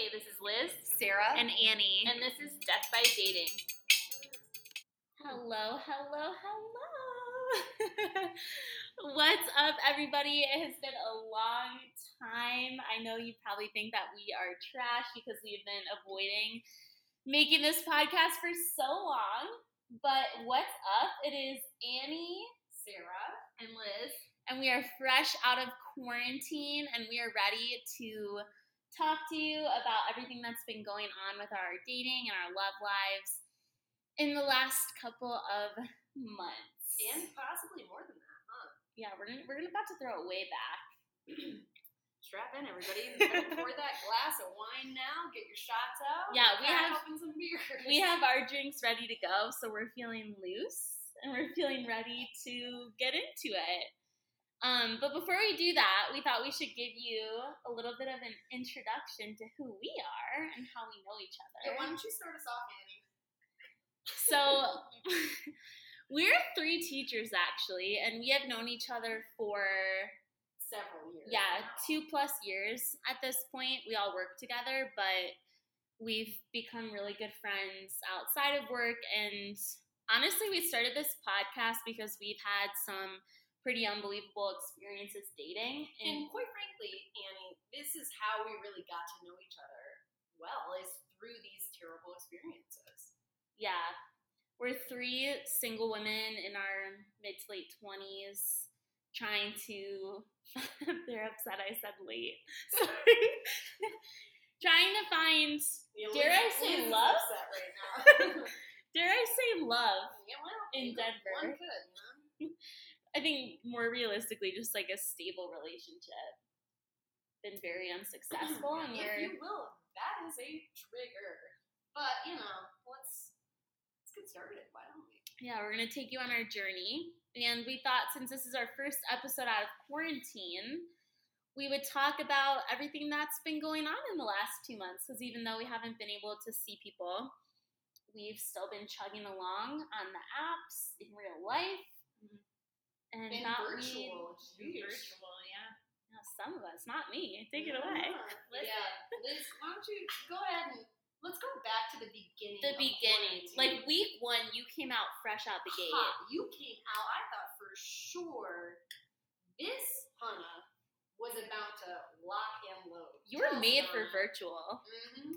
Hey, this is Liz Sarah. and Annie, and this is Death by Dating. Hello, hello, hello. What's up, everybody? It has been a long time. I know you probably think that we are trash because we've been avoiding making this podcast for so long. But what's up? It is Annie Sarah. and Liz, and we are fresh out of quarantine and we are ready to talk to you about everything that's been going on with our dating and our love lives in the last couple of months. And possibly more than that, huh? yeah, we're gonna, we're gonna about to throw it way back. Strap in, everybody. Pour that glass of wine now. Get your shots out. Yeah, we have- open some beers. We have our drinks ready to go, so we're feeling loose and we're feeling ready to get into it. Um, but before we do that, we thought we should give you a little bit of an introduction to who we are and how we know each other. Yeah, why don't you start us off, Annie? So, we're three teachers actually, and we have known each other for Several years. yeah now. two plus years at this point. We all work together, but we've become really good friends outside of work. And honestly, we started this podcast because we've had some pretty unbelievable experiences dating. And quite frankly, Annie, this is how we really got to know each other well, is through these terrible experiences. Yeah. We're three single women in our mid to late 20s trying to. They're upset I said late. Sorry. trying to find. Yeah, Dare I say love? upset right now. Dare I say love? yeah, well, In Denver. One could, know? I think more realistically, just like a stable relationship. Been very unsuccessful, and if you will, that is a trigger. But you know, let's let's get started. Why don't we? Yeah, we're going to take you on our journey. And we thought since this is our first episode out of quarantine, we would talk about everything that's been going on in the last two months. Because even though we haven't been able to see people, we've still been chugging along on the apps in real life. And, And not virtual. we- virtual, yeah. yeah. Some of us, not me. Take it away. Yeah. Liz, why don't you go ahead and let's go back to the beginning. The beginning, quarantine. like week one, you came out fresh out the gate. Hot. You came out. I thought for sure this Hannah was about to lock and load. You were Tell made for virtual. Mhm.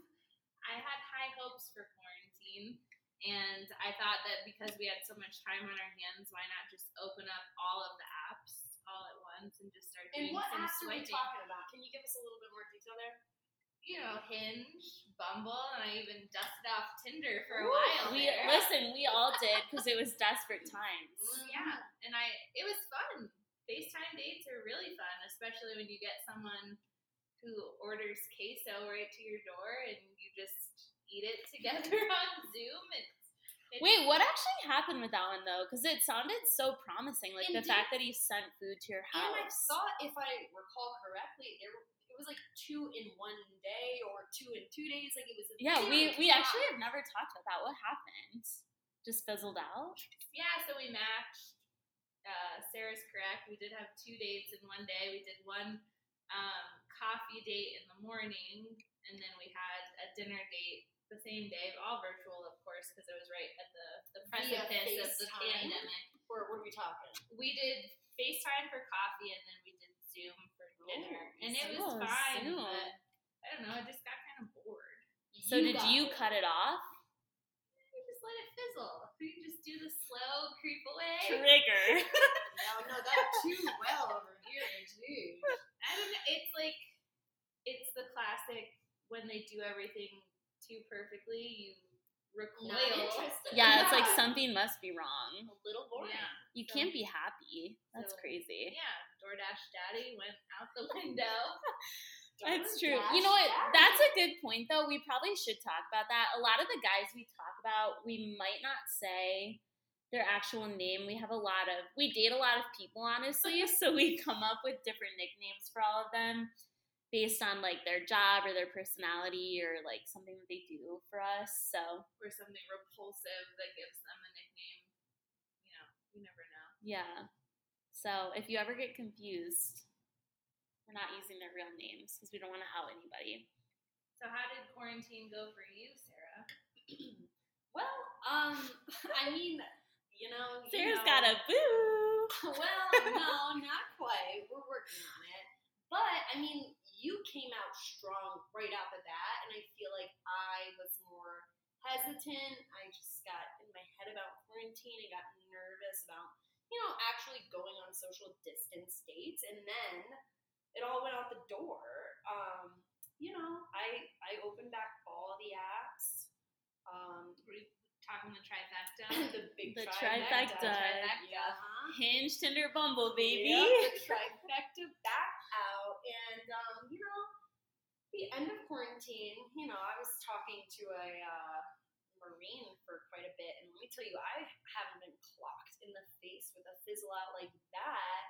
I had high hopes for quarantine, and I thought that because we had so much time on our hands, why not just open up all of the apps all at once and just start doing And doing what some apps are we talking about? Can you give us a little bit more detail there? You know, Hinge, Bumble, and I even dusted off Tinder for a Ooh, while. We there. listen. We all did because it was desperate times. Yeah, and I it was fun. FaceTime dates are really fun, especially when you get someone who orders queso right to your door and you just eat it together on Zoom. It's, it's Wait, what actually happened with that one though? Because it sounded so promising, like the fact that he sent food to your house. And I thought, if I recall correctly, there it was like two in one day or two in two days. Like it was. Yeah, we we actually have never talked about that. What happened? Just fizzled out. Yeah, so we matched. Uh, Sarah's correct. We did have two dates in one day. We did one um, coffee date in the morning, and then we had a dinner date the same day, all virtual, of course, because it was right at the, the precipice of the pandemic. Or what are we talking? We did FaceTime for coffee, and then we did Zoom for dinner, and it was Zoom. fine. Zoom. But I don't know. I just got kind of bored. So did you it. cut it off? We just let it fizzle. We just do the slow creep away. Trigger. No, no, that too well over here. Geez. I don't know. It's like it's the classic when they do everything too perfectly, you recoil. Yeah, it's like something must be wrong. a little boring. Yeah, You So- can't be happy. That's so- crazy. yeah. DoorDash Daddy went out the window. That's true. You know what? Daddy. That's a good point, though. We probably should talk about that. A lot of the guys we talk about, we might not say their actual name. We have a lot of, we date a lot of people, honestly, so we come up with different nicknames for all of them based on like their job or their personality or like something that they do for us. So, or something repulsive that gives them a nickname. You know, you never know. yeah. So, if you ever get confused, we're not using their real names because we don't want to out anybody. So how did quarantine go for you, Sarah? well, um, I mean, you know, you Sarah's know- got a boo. well, no, not quite. We're working on it. But I mean, you came out strong right off the bat, and I feel like I was more hesitant. I just got in my head about quarantine and got nervous about, you know, actually going on social distance dates, and then it all went out the door. Um, you know, I I opened back all the apps. Um, talking the trifecta? the big The trifecta. trifecta. Yeah. uh-huh. Hinge, Tinder, Bumble, baby. Yep, the trifecta back out. And, um, you know, the end of quarantine, you know, I was talking to a uh, Marine for quite a bit. And let me tell you, I haven't been clocked in the face with a fizzle out like that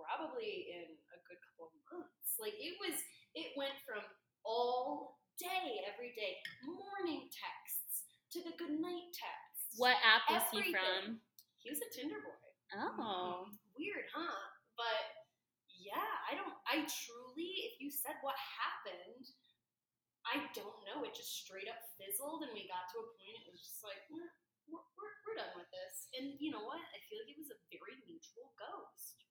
probably in a good couple of months. Like, it was, it went from all day, every day, morning texts to the good night texts. What app was he from? He was a Tinder boy. Oh. Weird, huh? But yeah, I don't. I truly, if you said what happened, I don't know. It just straight up fizzled, and we got to a point. It was just like we're we're, we're, we're done with this. And you know what? I feel like it was a very mutual ghost.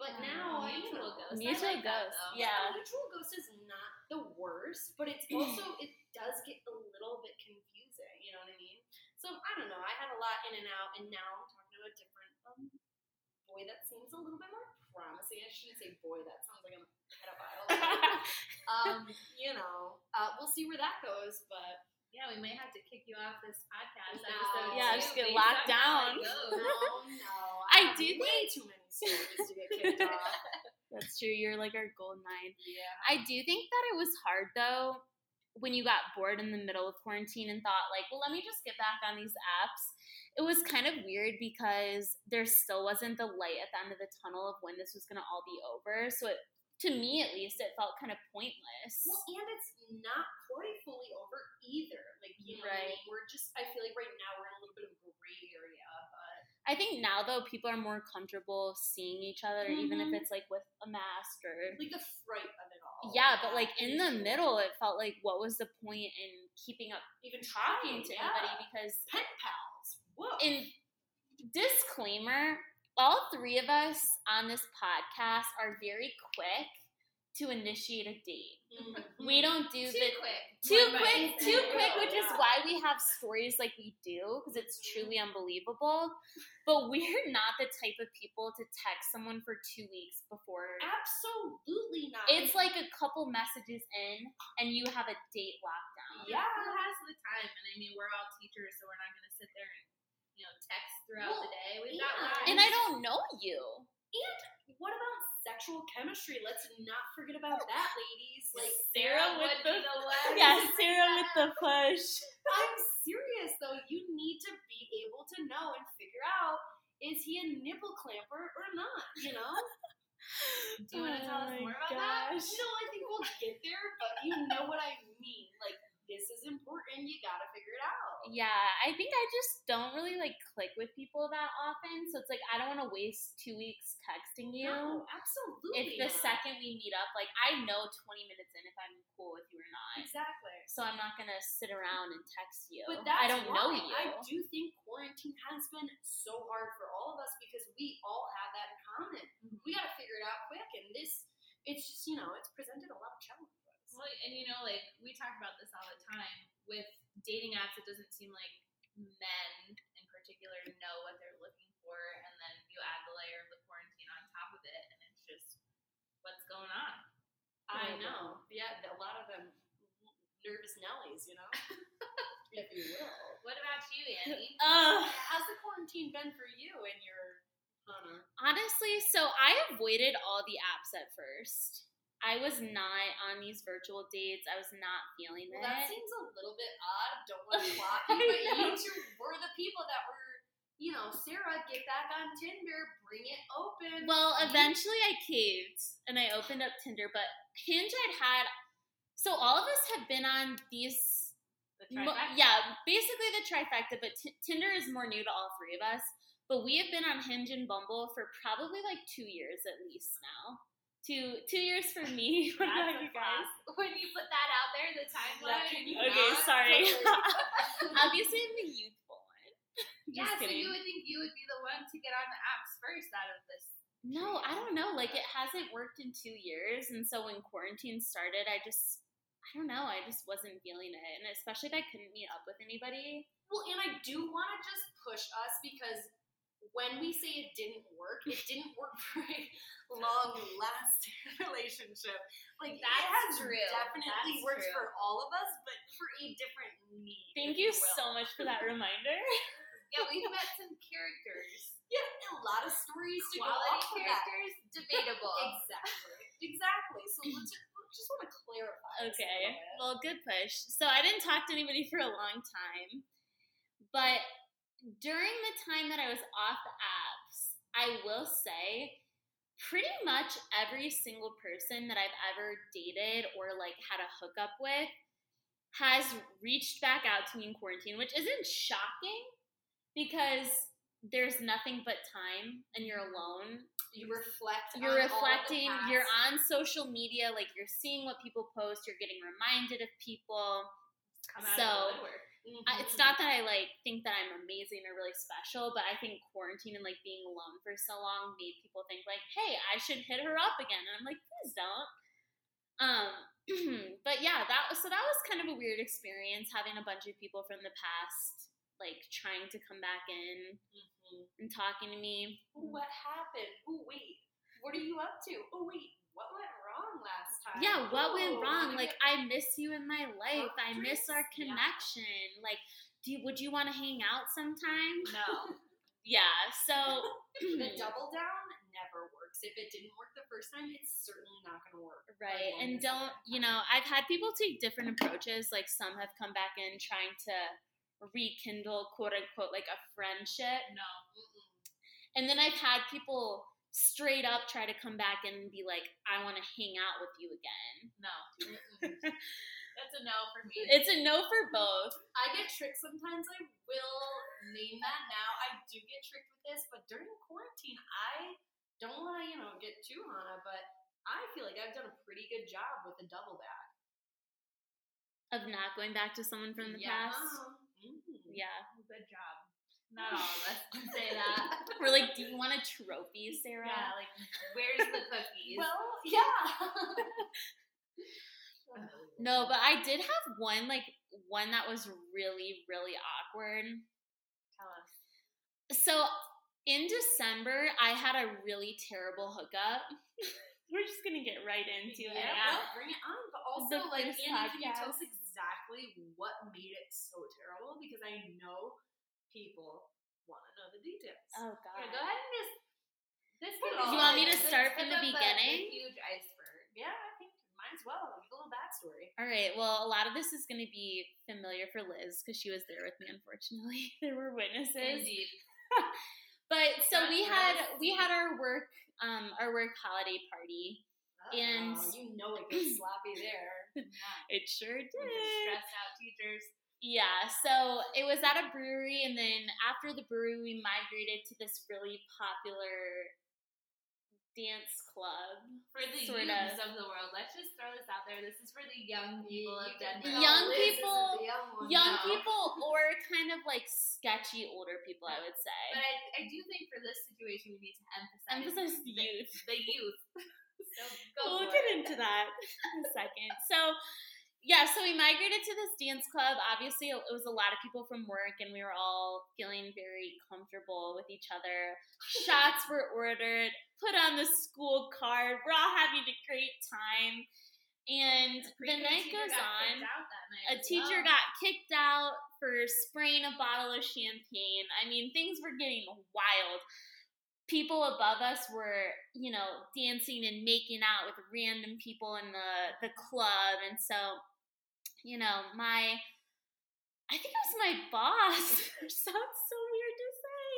But mm, now, I mutual know, ghost. Mutual like ghost, yeah. mutual ghost is not the worst, but it's also it does get a little bit confusing. You know what I mean? So I don't know. I had a lot in and out, and now I'm talking to a different um, boy that seems a little bit more promising. I shouldn't say boy. That sounds like I'm a pedophile. um, you know, uh, we'll see where that goes, but Yeah, we might have to kick you off this podcast oh, No. episode. Yeah, too, just get locked down. no, no. I have do way too many stories to get kicked off. That's true. You're like our gold nine. Yeah. I do think that it was hard though when you got bored in the middle of quarantine and thought like, well, let me just get back on these apps. It was kind of weird because there still wasn't the light at the end of the tunnel of when this was going to all be over. So it, to me at least, it felt kind of pointless. Well, and it's not quite fully over either. Like, you know, I Right. mean? we're just, I feel like right now we're in a little bit of a gray area, but I think now though people are more comfortable seeing each other, even if Mhm. it's like with a mask or like the fright of it all. yeah. But like in the middle, it felt like what was the point in keeping up even talking to yeah. anybody because pen pals. Whoa. in disclaimer, all three of us on this podcast are very quick to initiate a date. Mhm. We don't do Too the quick. too One quick, bite too quick, go. which is why we have stories like we do because it's Mhm. truly unbelievable. But we're not the type of people to text someone for two weeks before. Absolutely not. It's like a couple messages in, and you have a date locked down. Yeah. Who has the time? And I mean, we're all teachers, so we're not going to sit there and you know text throughout Well, the day. We've yeah. lives. And I don't know you. And what about sexual chemistry? Let's not forget about oh. that, ladies. Like Sarah with the- the one. Yeah, Sarah with the push. I'm serious though. You need to be able to know and figure out is he a nipple clamper or not? You know? Do you want to tell us Oh more about that? gosh. No, I think we'll get there, but you know what I mean. Like this is important. You gotta figure it out. Yeah, I think I just don't really like click with people that often. So it's like I don't want to waste two weeks texting you. No, absolutely. if the not. second we meet up, like I know 20 minutes in if I'm cool with you or not. exactly. So I'm not gonna sit around and text you. But that's I don't know why you. I do think quarantine has been so hard for all of us because we all have that in common. Mhm. We got to figure it out quick, and this, it's just you know, it's presented a lot of challenges. Well, and you know, like we talk about this all the time with dating apps. It doesn't seem like men in particular know what they're looking for, and then you add the layer of the quarantine on top of it, and it's just what's going on. I know. Yeah, a lot of them nervous Nellies, you know, if you will. What about you, Annie? Ugh. How's the quarantine been for you and your Hannah? Honestly, so I avoided all the apps at first. I was not on these virtual dates. I was not feeling Well, it. that seems a little bit odd. Don't want to block you, but you two were the people that were, you know, Sarah, get back on Tinder, bring it open. Well, eventually I caved and I opened up Tinder, but Hinge I'd had. So all of us have been on these. The mo- yeah, basically the trifecta, but t- Tinder is more new to all three of us. But we have been on Hinge and Bumble for probably like two years at least now. Two two years for me. What That's about you guys? class. When you put that out there, the timeline. Okay, not? sorry. Obviously, I'm the youthful one. yeah, so kidding. you would think you would be the one to get on the apps first out of this. No, I don't know. Like it hasn't worked in two years, and so when quarantine started, I just I don't know. I just wasn't feeling it, and especially if I couldn't meet up with anybody. Well, and I do want to just push us because when we say it didn't work, it didn't work for a long lasting relationship. Like that has true. definitely That's worked true. for all of us, but for a different need. Thank if you so much for that reminder. Yeah, we've met some characters. Yeah, and a lot of stories to go Quality off of that. characters, debatable. Exactly. Exactly. So let's just, just want to clarify. this a Okay. bit. Well, good push. So I didn't talk to anybody for a long time, but during the time that I was off the apps, I will say pretty much every single person that I've ever dated or like had a hookup with has reached back out to me in quarantine, which isn't shocking because there's nothing but time and you're alone. You reflect. you're on all the reflecting you're on social media like you're seeing what people post you're getting reminded of people. Come out So, of woodwork. I, it's not that i like think that i'm amazing or really special but i think quarantine and like being alone for so long made people think like hey i should hit her up again and i'm like please don't um but yeah that was so that was kind of a weird experience having a bunch of people from the past like trying to come back in Mhm. and talking to me what happened? Oh wait, what are you up to? Oh wait, what went wrong last time? Yeah, what went Oh, wrong? Like I miss you in my life. I miss our Boundaries, yeah. connection. Like, do you, would you want to hang out sometime? No. Yeah. So the double down never works. If it didn't work the first time, it's certainly not going to work. right, and don't you know? I've had people take different approaches. Like some have come back in trying to rekindle quote unquote like a friendship, No. Mm-mm. and then I've had people straight up try to come back and be like, I want to hang out with you again. No. That's a no for me. It's a no for both. I get tricked sometimes. I will name that now. I do get tricked with this, but during quarantine, I don't want to, you know, get too Hana, but I feel like I've done a pretty good job with the double back. Of not going back to someone from the yeah. past. Mhm. Yeah. Good job. Not all of us can say that. We're like, do you want a trophy, Sarah? Yeah, like where's the cookies? Well, yeah. No, but I did have one like one that was really really awkward. Tell us. So in December, I had a really terrible hookup. We're just gonna get right into it. yeah, Yeah. well, bring it on. But also, The like, first Annie, can you tell us exactly what made it so terrible? Because I know people want to know the details. Oh Yeah, god. go ahead and just. This Put it is all You want me to start from the beginning? huge iceberg. Yeah, I think might as well. Give a little backstory. All right. Well, a lot of this is going to be familiar for Liz because she was there with me. Unfortunately, there were witnesses. Indeed. But so we Front had we had our work um our work holiday party. And- you know it gets sloppy there. Yeah. It sure did. Stressed out teachers. Yeah, so it was at a brewery, and then after the brewery, we migrated to this really popular dance club. For the Sort youths of the world, let's just throw this out there. This is for the young people of can Denver. Young Liz people- young, one, Young no. people, or kind of like sketchy older people, I would say. But I, I do think for this situation, we need to emphasize, Emphasize the youth. The youth. so go we'll get it. into that in a second. So, yeah, so we migrated to this dance club. Obviously, it was a lot of people from work, and we were all feeling very comfortable with each other. Shots were ordered, put on the school card. We're all having a great time. And the night goes on. kicked out that night A teacher well. got kicked out for spraying a bottle of champagne. I mean, things were getting wild. People above us were, you know, dancing and making out with random people in the, the club. And so, you know, my, I think it was my boss. Sounds so weird to say.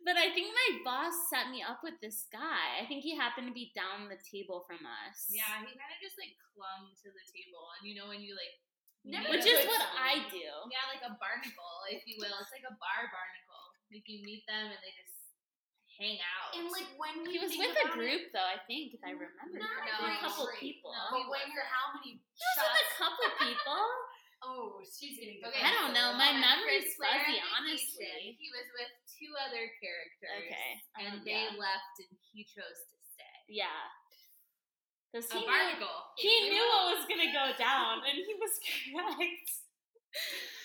But I think my boss set me up with this guy. I think he happened to be down the table from us. Yeah, he kind of just like clung to the table, and you know when you like, Never Which is what I do. yeah, like a barnacle, if you will. It's like a bar barnacle. Like you meet them and they just hang out. And like when we He was think with a group it, though, I think, if I remember. Not correctly. a a couple group. people. No. but when you're how many He was with a couple people. Oh, she's getting Okay, I don't know, my on memory's Chris fuzzy, honestly. He was with two other characters. Okay. And um, they yeah. left and he chose to stay. Yeah. Because A he knew, barnacle. he knew what was gonna go down, and he was correct.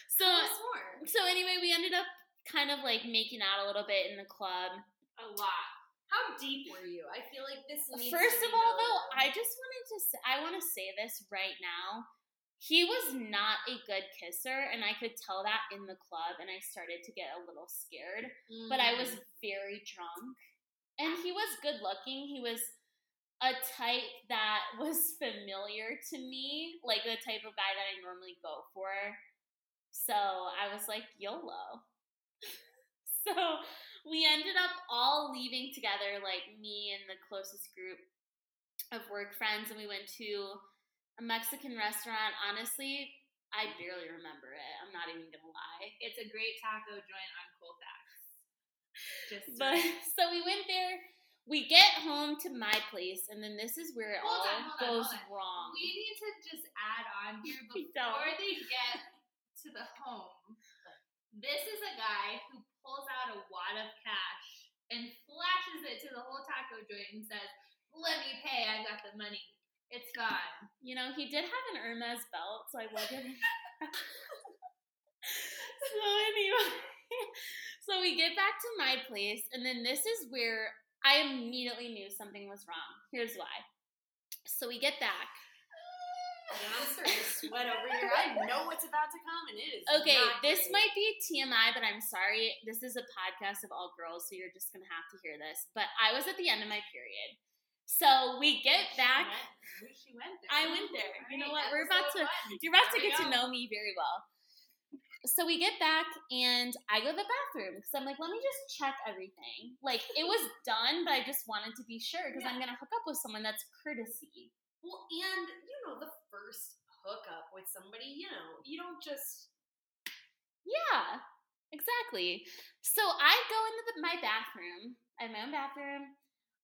So Tell us more. so anyway, we ended up kind of like making out a little bit in the club. A lot. How deep were you? I feel like this. Needs First of all, though. I just wanted to say, I want to say this right now. He was not a good kisser, and I could tell that in the club, and I started to get a little scared. But I was Mm. very drunk, and he was good looking. He was a type that was familiar to me, like the type of guy that I normally go for. So I was like, YOLO. so we ended up all leaving together, like me and the closest group of work friends, and we went to a Mexican restaurant. Honestly, I barely remember it. I'm not even gonna lie. It's a great taco joint on Colfax. Just But so we went there. We get home to my place, and then this is where it Hold all on, on, goes on. wrong. we need to just add on here before they get to the home. This is a guy who pulls out a wad of cash and flashes it to the whole taco joint and says, "Let me pay. I got the money. It's gone." You know, he did have an Hermes belt, so I him. so anyway, so we get back to my place, and then this is where I immediately knew something was wrong. Here's why. So we get back. And I'm sweat over here. I know what's about to come, and it is Okay, this great. might be TMI, but I'm sorry. This is a podcast of all girls, so you're just gonna have to hear this. But I was at the end of my period. So we get back. She went, she went there. I went there. You know what? We're about episode to- one. You're about to There we get to know me very well. So we get back and I go to the bathroom because I'm like, let me just check everything. Like it was done, but I just wanted to be sure because I'm gonna hook up with someone that's courtesy. Well, and you know, the first hookup with somebody, you know, you don't just Yeah, exactly. So I go into the, my bathroom. I have my own bathroom.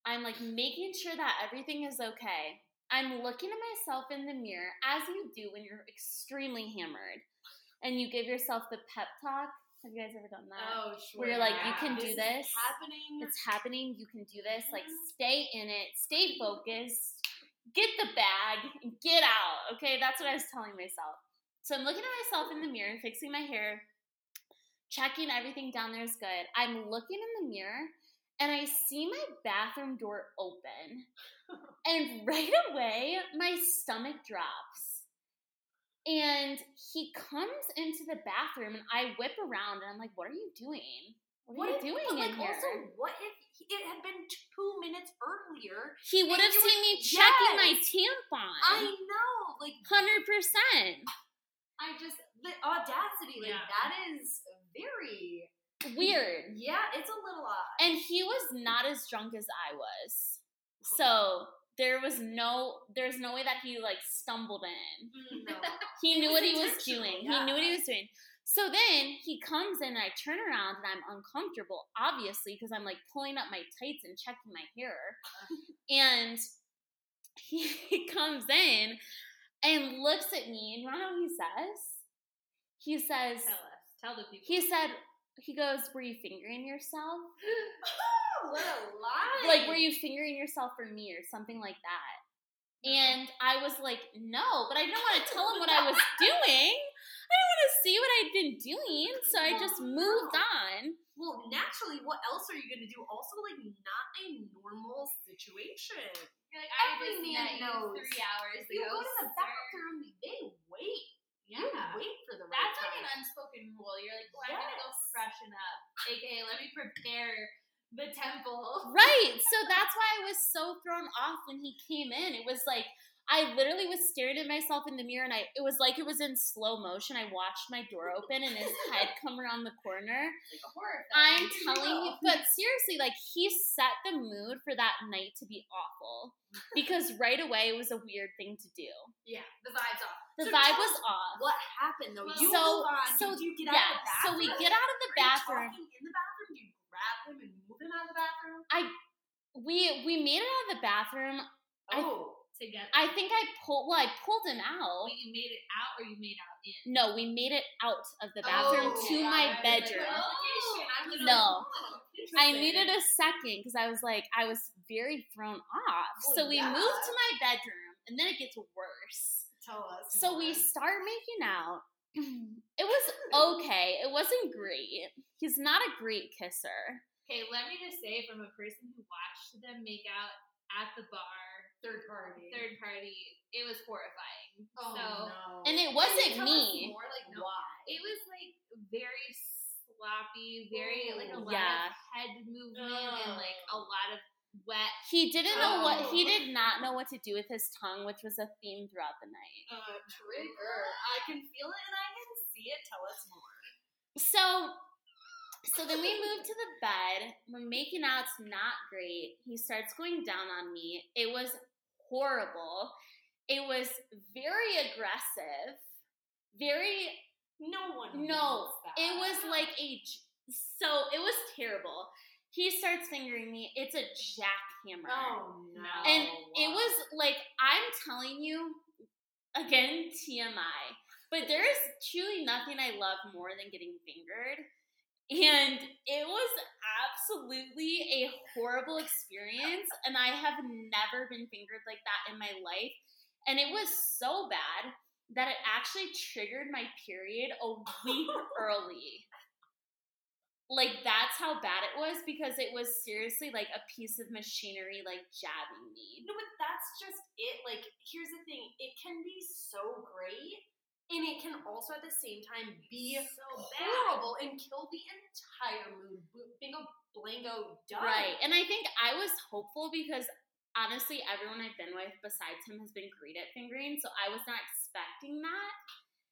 I'm like making sure that everything is okay. I'm looking at myself in the mirror, as you do when you're extremely hammered, and you give yourself the pep talk. Have you guys ever done that? oh sure. Where you're like, you yeah, can do is this. happening. It's happening. You can do this. Like, Mhm. stay in it. Stay focused. Get the bag. and Get out. Okay, that's what I was telling myself. So I'm looking at myself in the mirror, fixing my hair, checking everything down there is good. I'm looking in the mirror, and I see my bathroom door open, and right away my stomach drops. And he comes into the bathroom, and I whip around, and I'm like, "What are you doing? What are if- you doing but, in like, here?" Also, what if it had been two minutes earlier? He would have seen were- me checking my tampon. I know, like Hundred percent. I just the audacity, like Yeah. that is very Weird. Yeah, it's a little odd. And he was not as drunk as I was. So there was no there's no way that he like stumbled in. Mm, no. He knew what he was doing. yeah. He knew what he was doing. So then he comes in and I turn around and I'm uncomfortable, obviously, because I'm like pulling up my tights and checking my hair. and he, he comes in and looks at me, and you know what he says? He says, Tell us. Tell the people. he said, he goes, Were you fingering yourself? Oh, what a lie! Like, were you fingering yourself for me or something like that? And I was like, No, but I didn't want to tell him what I was doing. I didn't want to see what I'd been doing. So I just moved on. Well, naturally, what else are you gonna do? Also, like, not a normal situation. You're like, I Every just man met you knows. three hours You ago. go to the sir. bathroom, they wait. You Yeah. wait for the right That's like time. an unspoken rule. You're like, oh, I'm gonna go freshen up. AKA, let me prepare the temple. Right. So that's why I was so thrown off when he came in. It was like, I literally was staring at myself in the mirror and I it was like it was in slow motion. I watched my door open and his head come around the corner. Like a horror film. I'm telling you, but seriously, like he set the mood for that night to be awful because right away it was a weird thing to do. Yeah, the vibe's off. The So vibe was off. What happened though? You so- on. so, you get out of the so bathroom? we get out of the bathroom. in the bathroom? Do you grab him and move him out of the bathroom? I We we made it out of the bathroom. I- Oh, Together. I think I pulled. Well, I pulled him out. You made it out or you made out in? No, we made it out of the bathroom Oh, to my I was like, bedroom. oh, No. oh, I needed a second because I was like, I was very thrown off. Well, so we moved to my bedroom, and then it gets worse. Tell us. So we start making out. It was okay. It wasn't great. He's not a great kisser. Okay, let me just say, from a person who watched them make out at the bar, third party. third party, it was horrifying. Oh so no. And it wasn't me. More like No. why? it was like very sloppy, very like a lot Yeah. of head movement and like a lot of wet. He didn't know what he Oh. did not know what to do with his tongue, which was a theme throughout the night. Uh, trigger. I can feel it and I can see it. Tell us more. So so then we move to the bed. We're making out, it's not great. He starts going down on me. It was horrible. It was very aggressive. Very No one. no, it was like a. so it was terrible. He starts fingering me. It's a jackhammer. Oh no. And it was like I'm telling you again TMI, but there is truly nothing I love more than getting fingered. And it was absolutely a horrible experience and I have never been fingered like that in my life. And it was so bad that it actually triggered my period a week early. Like that's how bad it was because it was seriously like a piece of machinery like jabbing me. No, but that's just it. Like, here's the thing: it can be so great, and it can also at the same time be So bad. horrible and kill the entire mood. Bingo, blango, done. Right. And I think I was hopeful because honestly everyone I've been with besides him has been great at fingering, so I was not expecting that.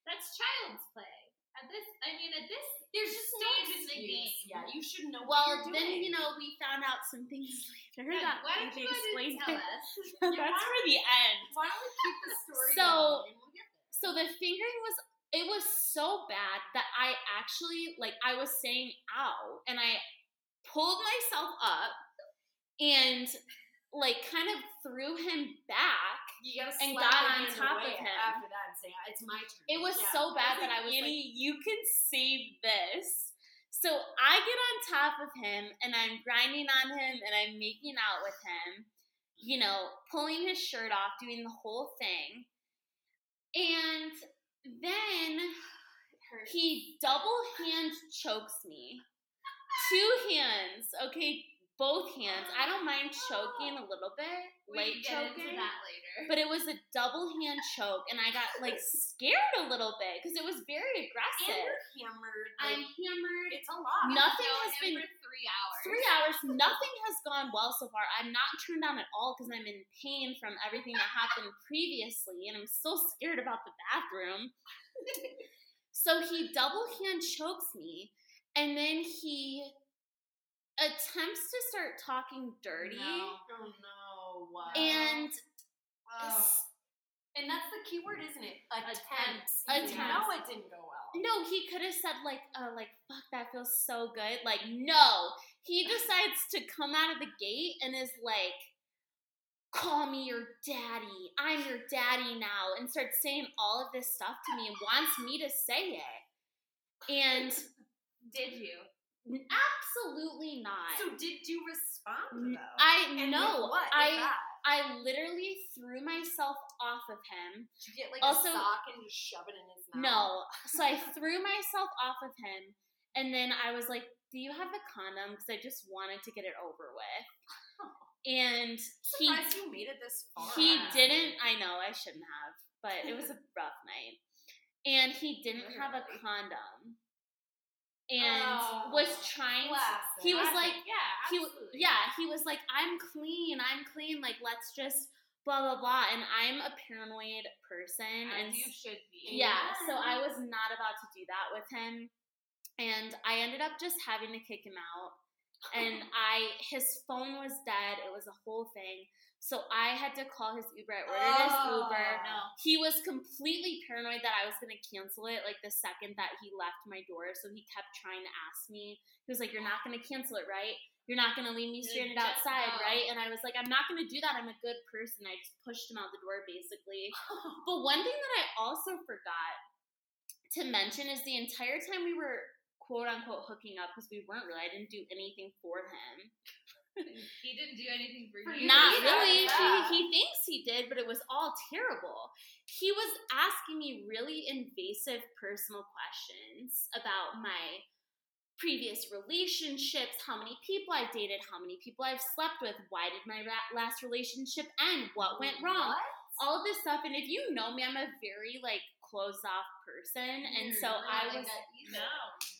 That's child's play. At this, I mean, at this There's just no in the game. Yeah, you should know. Well, what you're then you know we found out some things later Yeah, that why don't you explain tell us? That's for the end. Why don't we keep the story So- we'll. So the fingering was it was so bad that I actually like I was saying ow and I pulled myself up and like kind of threw him back. And got on top of him. after that and say, ah, "It's my turn." It was Yeah. so bad that I was Annie, like, you can save this. So I get on top of him and I'm grinding on him and I'm making out with him, you know, pulling his shirt off, doing the whole thing. And then he double hand chokes me. Two hands, okay, both hands. I don't mind choking a little bit, We light get choking. into that later. But it was a double hand choke, and I got like scared a little bit because it was very and aggressive. you're hammered. I'm hammered. it's a lot. Nothing has been for three hours. three hours. Nothing has gone well so far. I'm not turned on at all because I'm in pain from everything that happened previously, and I'm still scared about the bathroom. so he double hand chokes me, and then he attempts to start talking dirty. No. Oh no! Wow. And and that's the key word, isn't it? Attempts. Attempts. You know it didn't go well. No, he could have said like, uh, like fuck, that feels so good. Like, no, he decides to come out of the gate and is like, call me your daddy. I'm your daddy now, and starts saying all of this stuff to me and wants me to say it. And Did you? absolutely not. So did you respond though? I know. what? I I literally threw myself off of him Did you get like Also- a sock and just shove it in his mouth? No. So I threw myself off of him, and then I was like, "Do you have a condom?" Because I just wanted to get it over with. And he you made it this far. he didn't. I know I shouldn't have, but it was a rough night. And he didn't have a condom, and Oh, was trying. Classic. He was like, yeah, he absolutely. yeah he was like i'm clean i'm clean like let's just blah blah blah and i'm a paranoid person and As you should be. yeah so i was not about to do that with him and i ended up just having to kick him out and i his phone was dead it was a whole thing so i had to call his uber i ordered his Oh, uber no. he was completely paranoid that i was going to cancel it like the second that he left my door so he kept trying to ask me he was like you're not going to cancel it right You're not gonna leave me stranded outside, out. right? And I was like, I'm not gonna do that. I'm a good person. I just pushed him out the door, basically. But one thing that I also forgot to mention is the entire time we were quote unquote hooking up because we weren't really. I didn't do anything for him. He didn't do anything for you. Not either, really. yeah. He, he thinks he did, but it was all terrible. He was asking me really invasive personal questions about my previous relationships, how many people I've dated, how many people I've slept with, why did my ra- last relationship end, what went wrong, What? all of this stuff. And if you know me, I'm a very like closed off person, and You're so I was. No.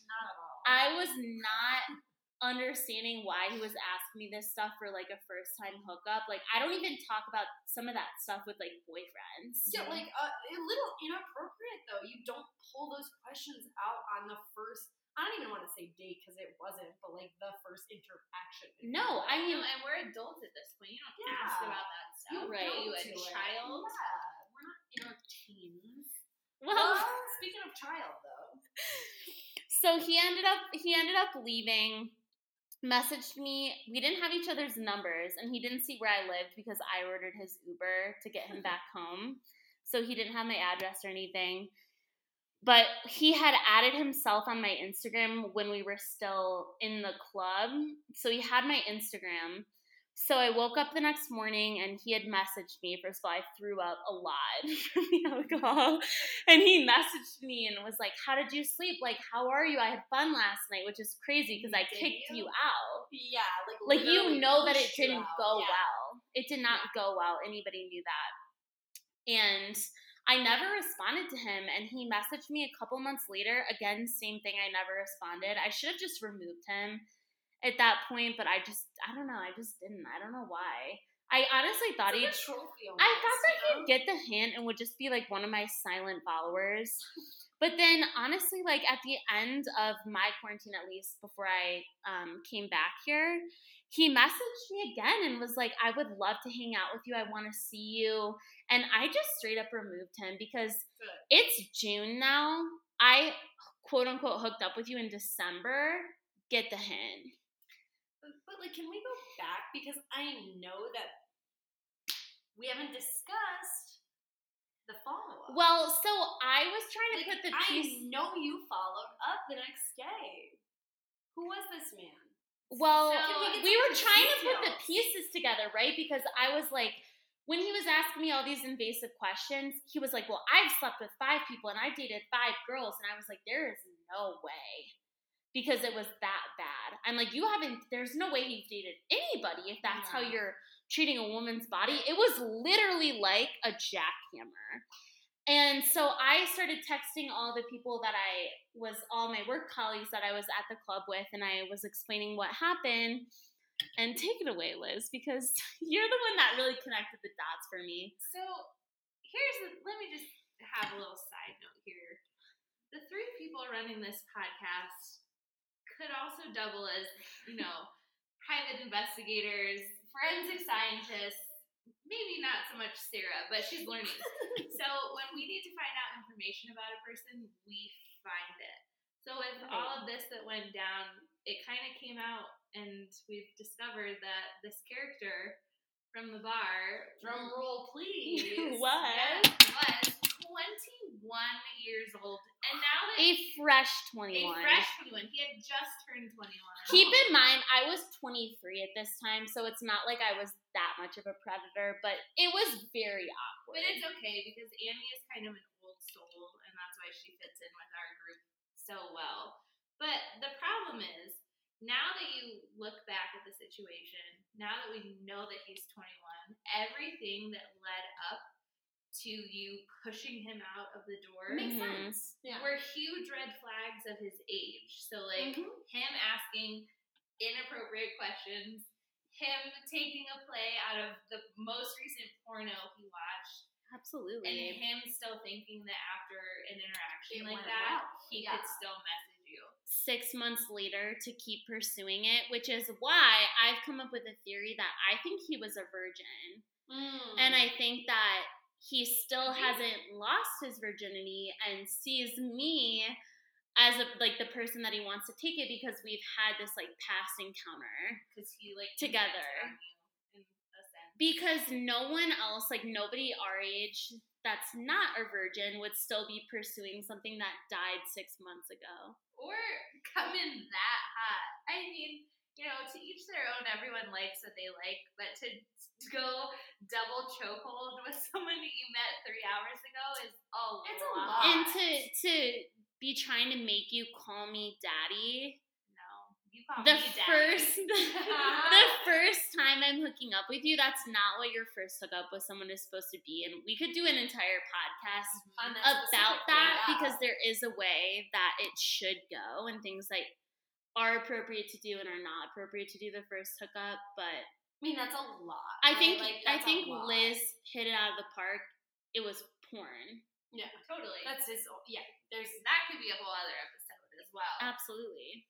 not at all. I was not understanding why he was asking me this stuff for like a first time hookup. Like I don't even talk about some of that stuff with like boyfriends. Yeah, like uh, a little inappropriate though. You don't pull those questions out on the first. I don't even want to say date because it wasn't, but like the first interaction. No. I mean No, and we're adults at this point. You don't Yeah. ask about that stuff. you right. go You a to it. child. Yeah, we're not in our teens. well, Well, speaking of child though, so he ended up he ended up leaving messaged me we didn't have each other's numbers and he didn't see where i lived because i ordered his uber to get him back home. So he didn't have my address or anything. But he had added himself on my instagram when we were still in the club. So he had my instagram so I woke up the next morning and he had messaged me. First of all, I threw up a lot from the alcohol. And he messaged me and was like, How did you sleep? Like, how are you? I had fun last night, which is crazy because I Did kicked you? you out. yeah, like Like, you know that it didn't go Yeah. well. It did not go well. Anybody knew that. And I never responded to him. And he messaged me a couple months later. Again, same thing. I never responded. I should have just removed him at that point, but I just, I don't know. I just didn't. I don't know why. I honestly thought he'd. I thought that you he'd get the hint and would just be like one of my silent followers. But then, honestly, like at the end of my quarantine, at least before I um, came back here, he messaged me again and was like, I would love to hang out with you. I want to see you. And I just straight up removed him because it's June now. I quote unquote hooked up with you in December. Get the hint. But, like, can we go back because I know that we haven't discussed the follow up. Well, so I was trying to like, put the I know you followed up the next day. Who was this man? Well, So, we we were trying to put the pieces together, right? Because I was like, when he was asking me all these invasive questions, he was like, Well, I've slept with five people and I dated five girls. And I was like, There is no way. Because it was that bad. I'm like, You haven't, there's no way you've dated anybody if that's how you're treating a woman's body. It was literally like a jackhammer. And so I started texting all the people that I was, all my work colleagues that I was at the club with, and I was explaining what happened. And take it away, Liz, because you're the one that really connected the dots for me. So here's the, let me just have a little side note here. The three people running this podcast could also double as, you know, private investigators, forensic scientists, maybe not so much Sarah, but she's learning. so when we need to find out information about a person, we find it. So with all of this that went down, it kind of came out, and we've discovered that this character from the bar Drum roll, please. was was 21 years old, and now that A fresh 21. a fresh 21, he had just turned 21. Keep in mind, I was 23 at this time, so it's not like I was that much of a predator, but it was very awkward. But it's okay because Annie is kind of an old soul, and that's why she fits in with our group so well. But the problem is, now that you look back at the situation, now that we know that he's 21, everything that led up to you pushing him out of the door Makes Mhm. sense. Yeah. were huge red flags of his age. So, like, Mhm. him asking inappropriate questions, him taking a play out of the most recent porno he watched, Absolutely. and him still thinking that after an interaction It like that, well. he Yeah. could still message you. six months later to keep pursuing it, which is why I've come up with a theory that I think he was a virgin. Mm. And I think that he still mm-hmm. hasn't lost his virginity and sees me as a like the person that he wants to take it because we've had this like past encounter because he like Together. impacted on you in a sense. because no one else like nobody our age that's not a virgin would still be pursuing something that died six months ago or come in that hot. I mean, you know, to each their own. Everyone likes what they like, but to, to go double chokehold with someone that you met three hours ago is a It's a lot. lot. and to to be trying to make you call me daddy No, you call the me daddy. first the first time I'm hooking up with you, that's not what your first hookup with someone is supposed to be. And we could do an entire podcast On that about that way, because there is a way that it should go and things like are appropriate to do and are not appropriate to do the first hookup. But I mean, that's a lot. I think Like, I think. Liz hit it out of the park. It was porn. Yeah, totally. that's his. Oh, yeah, there's that could be a whole other episode as well. Absolutely.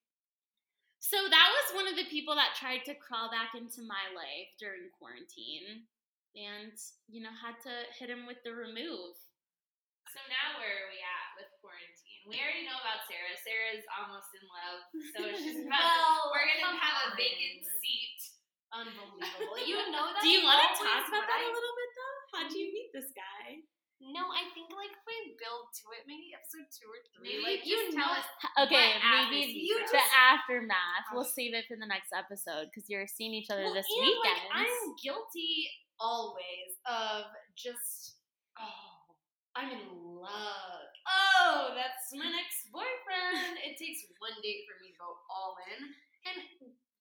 So that was one of the people that tried to crawl back into my life during quarantine and, you know, had to hit him with the remove. So now where are we at with quarantine? We already know about Sarah. Sarah's almost in love, so she's about. well. we're gonna come have a vacant seat. Unbelievable. You know that. Do you want to talk about that a little bit though? How'd you meet this guy? No, I think like if we build to it, maybe episode two or three. Maybe like you you tell us Okay, maybe season? You the just- aftermath. We'll oh. save it for the next episode because you're seeing each other well, this and, weekend. Like, I'm guilty always of just oh, I'm in love. Oh, that's my next boyfriend. it takes one date for me to go all in, and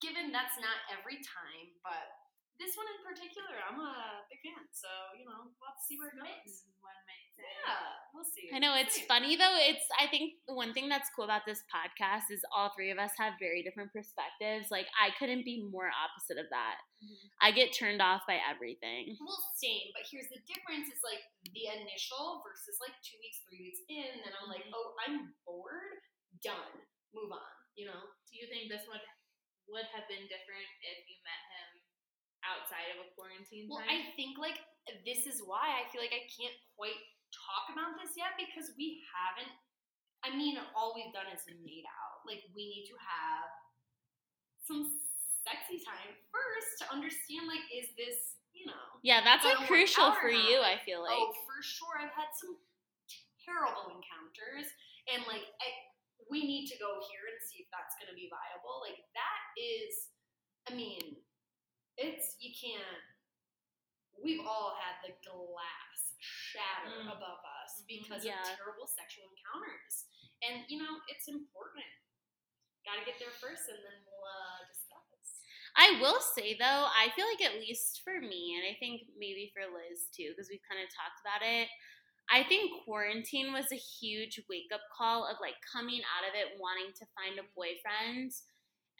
given that's not every time, but this one in particular, I'm a big fan. So you know, we'll have to see where it goes. one might say. Yeah, we'll see. I know it's See. funny though. It's I think one thing that's cool about this podcast is all three of us have very different perspectives. Like I couldn't be more opposite of that. Mhm. I get turned off by everything. Well, same, but here's the difference: is like the initial versus like two weeks, three weeks in. Then I'm like, Mhm. oh, I'm bored. Done. Move on. You know. Do you think this would would have been different if you met him outside of a quarantine Well, time? I think like this is why I feel like I can't quite talk about this yet because we haven't. I mean, all we've done is made out. Like we need to have some sexy time first to understand. Like, is this you know? Yeah, that's like crucial for you. I feel oh, like. oh, for sure. I've had some terrible encounters, and like I, we need to go here and see if that's going to be viable. Like that is, I mean, it's you can't. We've all had the glass shatter Mm. above us Mhm. because Yeah. of terrible sexual encounters, and you know it's important. Got to get there first, and then we'll uh, discuss. I will say though, I feel like at least for me, and I think maybe for Liz too, because we've kind of talked about it. I think quarantine was a huge wake up call of like coming out of it wanting to find a boyfriend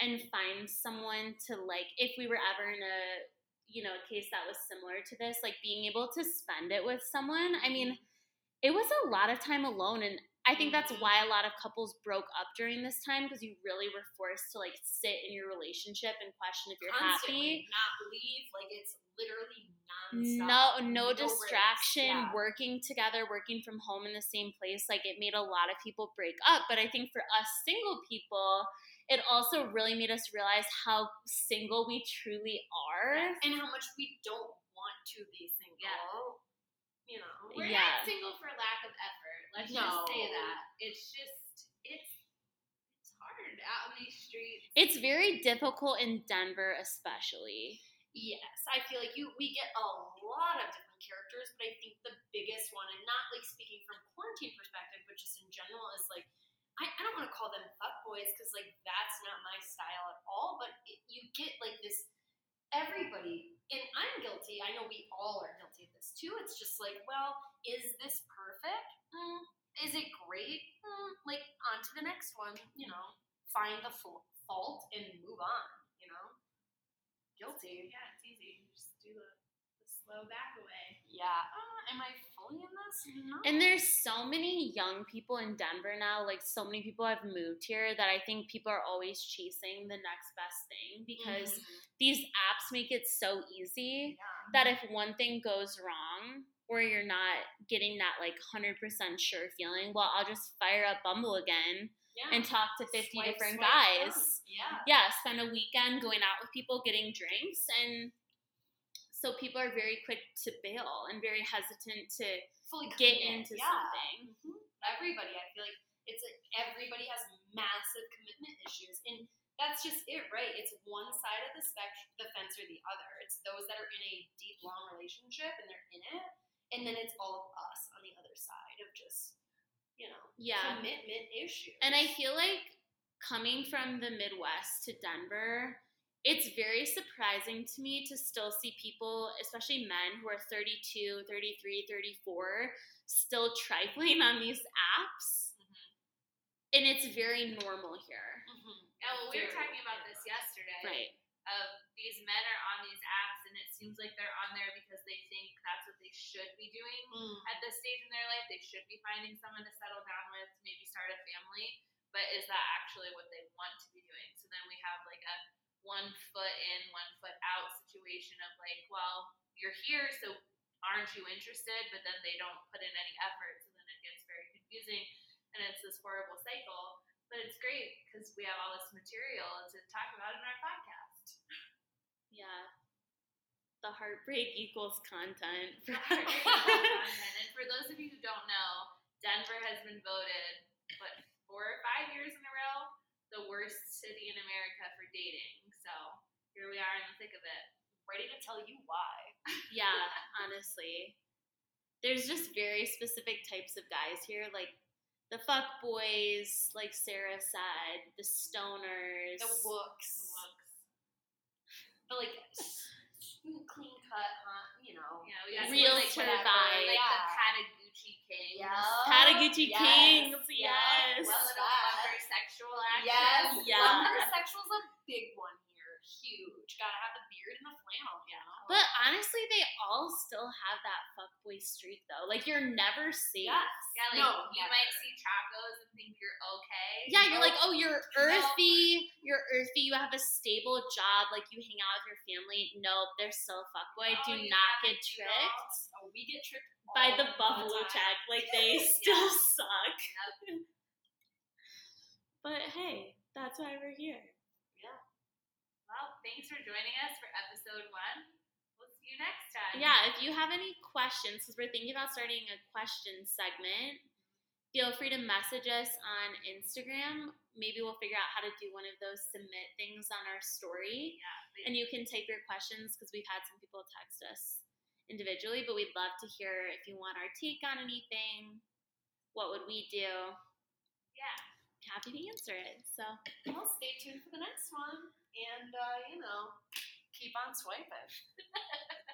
and find someone to like if we were ever in a you know a case that was similar to this like being able to spend it with someone i mean it was a lot of time alone and i think that's why a lot of couples broke up during this time because you really were forced to like sit in your relationship and question if you're Constantly, happy not leave. Like it's literally non. no nonstop. no distraction Yeah. working together working from home in the same place like it made a lot of people break up but i think for us single people it also really made us realize how single we truly are and how much we don't want to be single. Yeah. You know. We're Yeah. not single for lack of effort. Let's No. just say that. It's just it's it's hard out in these streets. it's very difficult in denver especially Yes, I feel like you we get a lot of different characters, but I think the biggest one, and not like speaking from quarantine perspective, but just in general, is like I, I don't want to call them fuckboys because like that's not my style at all. But it, you get like this everybody, and I'm guilty. I know we all are guilty of this too. It's just like, well, is this perfect? Mm, is it great? Mm, like on to the next one. You know, find the fa- fault and move on. You know, guilty. Yeah, it's easy. Just do the slow back away. Yeah. Uh, am I fully in this? No. And there's so many young people in Denver now, like so many people have moved here that I think people are always chasing the next best thing because Mhm. these apps make it so easy yeah. that if one thing goes wrong or you're not getting that like 100% sure feeling, well, I'll just fire up Bumble again Yeah. and talk to 50 Swipe, different swipe guys. down. Yeah. Yeah, spend a weekend going out with people, getting drinks, and so people are very quick to bail and very hesitant to Fully get into yeah. something. Mhm. Everybody, I feel like it's like everybody has massive commitment issues, and that's just it, right? It's one side of the spectrum, the fence or the other. It's those that are in a deep, long relationship and they're in it, and then it's all of us on the other side of just, you know, Yeah. commitment issues. And I feel like coming from the Midwest to Denver, it's very surprising to me to still see people, especially men who are 32, 33, 34, still trifling on these apps. And it's very normal here. Mhm. Yeah, well, we were Very talking about this yesterday. Right. Of these men are on these apps, and it seems like they're on there because they think that's what they should be doing Mm. at this stage in their life. They should be finding someone to settle down with, maybe start a family. But is that actually what they want to be doing? So then we have like a one foot in, one foot out situation of like, well, you're here, so aren't you interested? But then they don't put in any effort, so then it gets very confusing, and it's this horrible cycle. But it's great because we have all this material to talk about in our podcast. Yeah. The heartbreak equals content. content. And for those of you who don't know, Denver has been voted, what, four or five years in a row, the worst city in America for dating. So here we are in the thick of it. Ready to tell you why. yeah, honestly. There's just very specific types of guys here, like the fuck boys, like Sarah said, the stoners. The wooks. The like clean cut, huh? You know. Yeah, we got Real like, Realtor whatever, vibe. like Yeah. the Patagucci King. Yeah. Patagucci Yes, Kings, yes. Well, What's little sexual action. Yes. Yeah. Lumber sexual's a big one. Huge. Gotta have the beard and the flannel, you know? But honestly, they all still have that fuckboy streak though. Like you're never safe. Yes. Yeah, like no, you never. might see tacos and think you're okay. Yeah, you're like, oh, you're No. earthy. You're earthy. You have a stable job. Like you hang out with your family. Nope, they're still a fuckboy. Oh, Do not get to do tricked Oh, we get tricked by all the buffalo time. check. Like they Yeah. still suck. Yep. But hey, that's why we're here. Well, thanks for joining us for episode one. We'll see you next time. Yeah, if you have any questions, because we're thinking about starting a question segment, feel free to message us on Instagram. Maybe we'll figure out how to do one of those submit things on our story. Yeah. And you can type your questions because we've had some people text us individually, but we'd love to hear if you want our take on anything. What would we do? Yeah. Happy to answer it. So, Well, stay tuned for the next one. And, uh, you know, keep on swiping.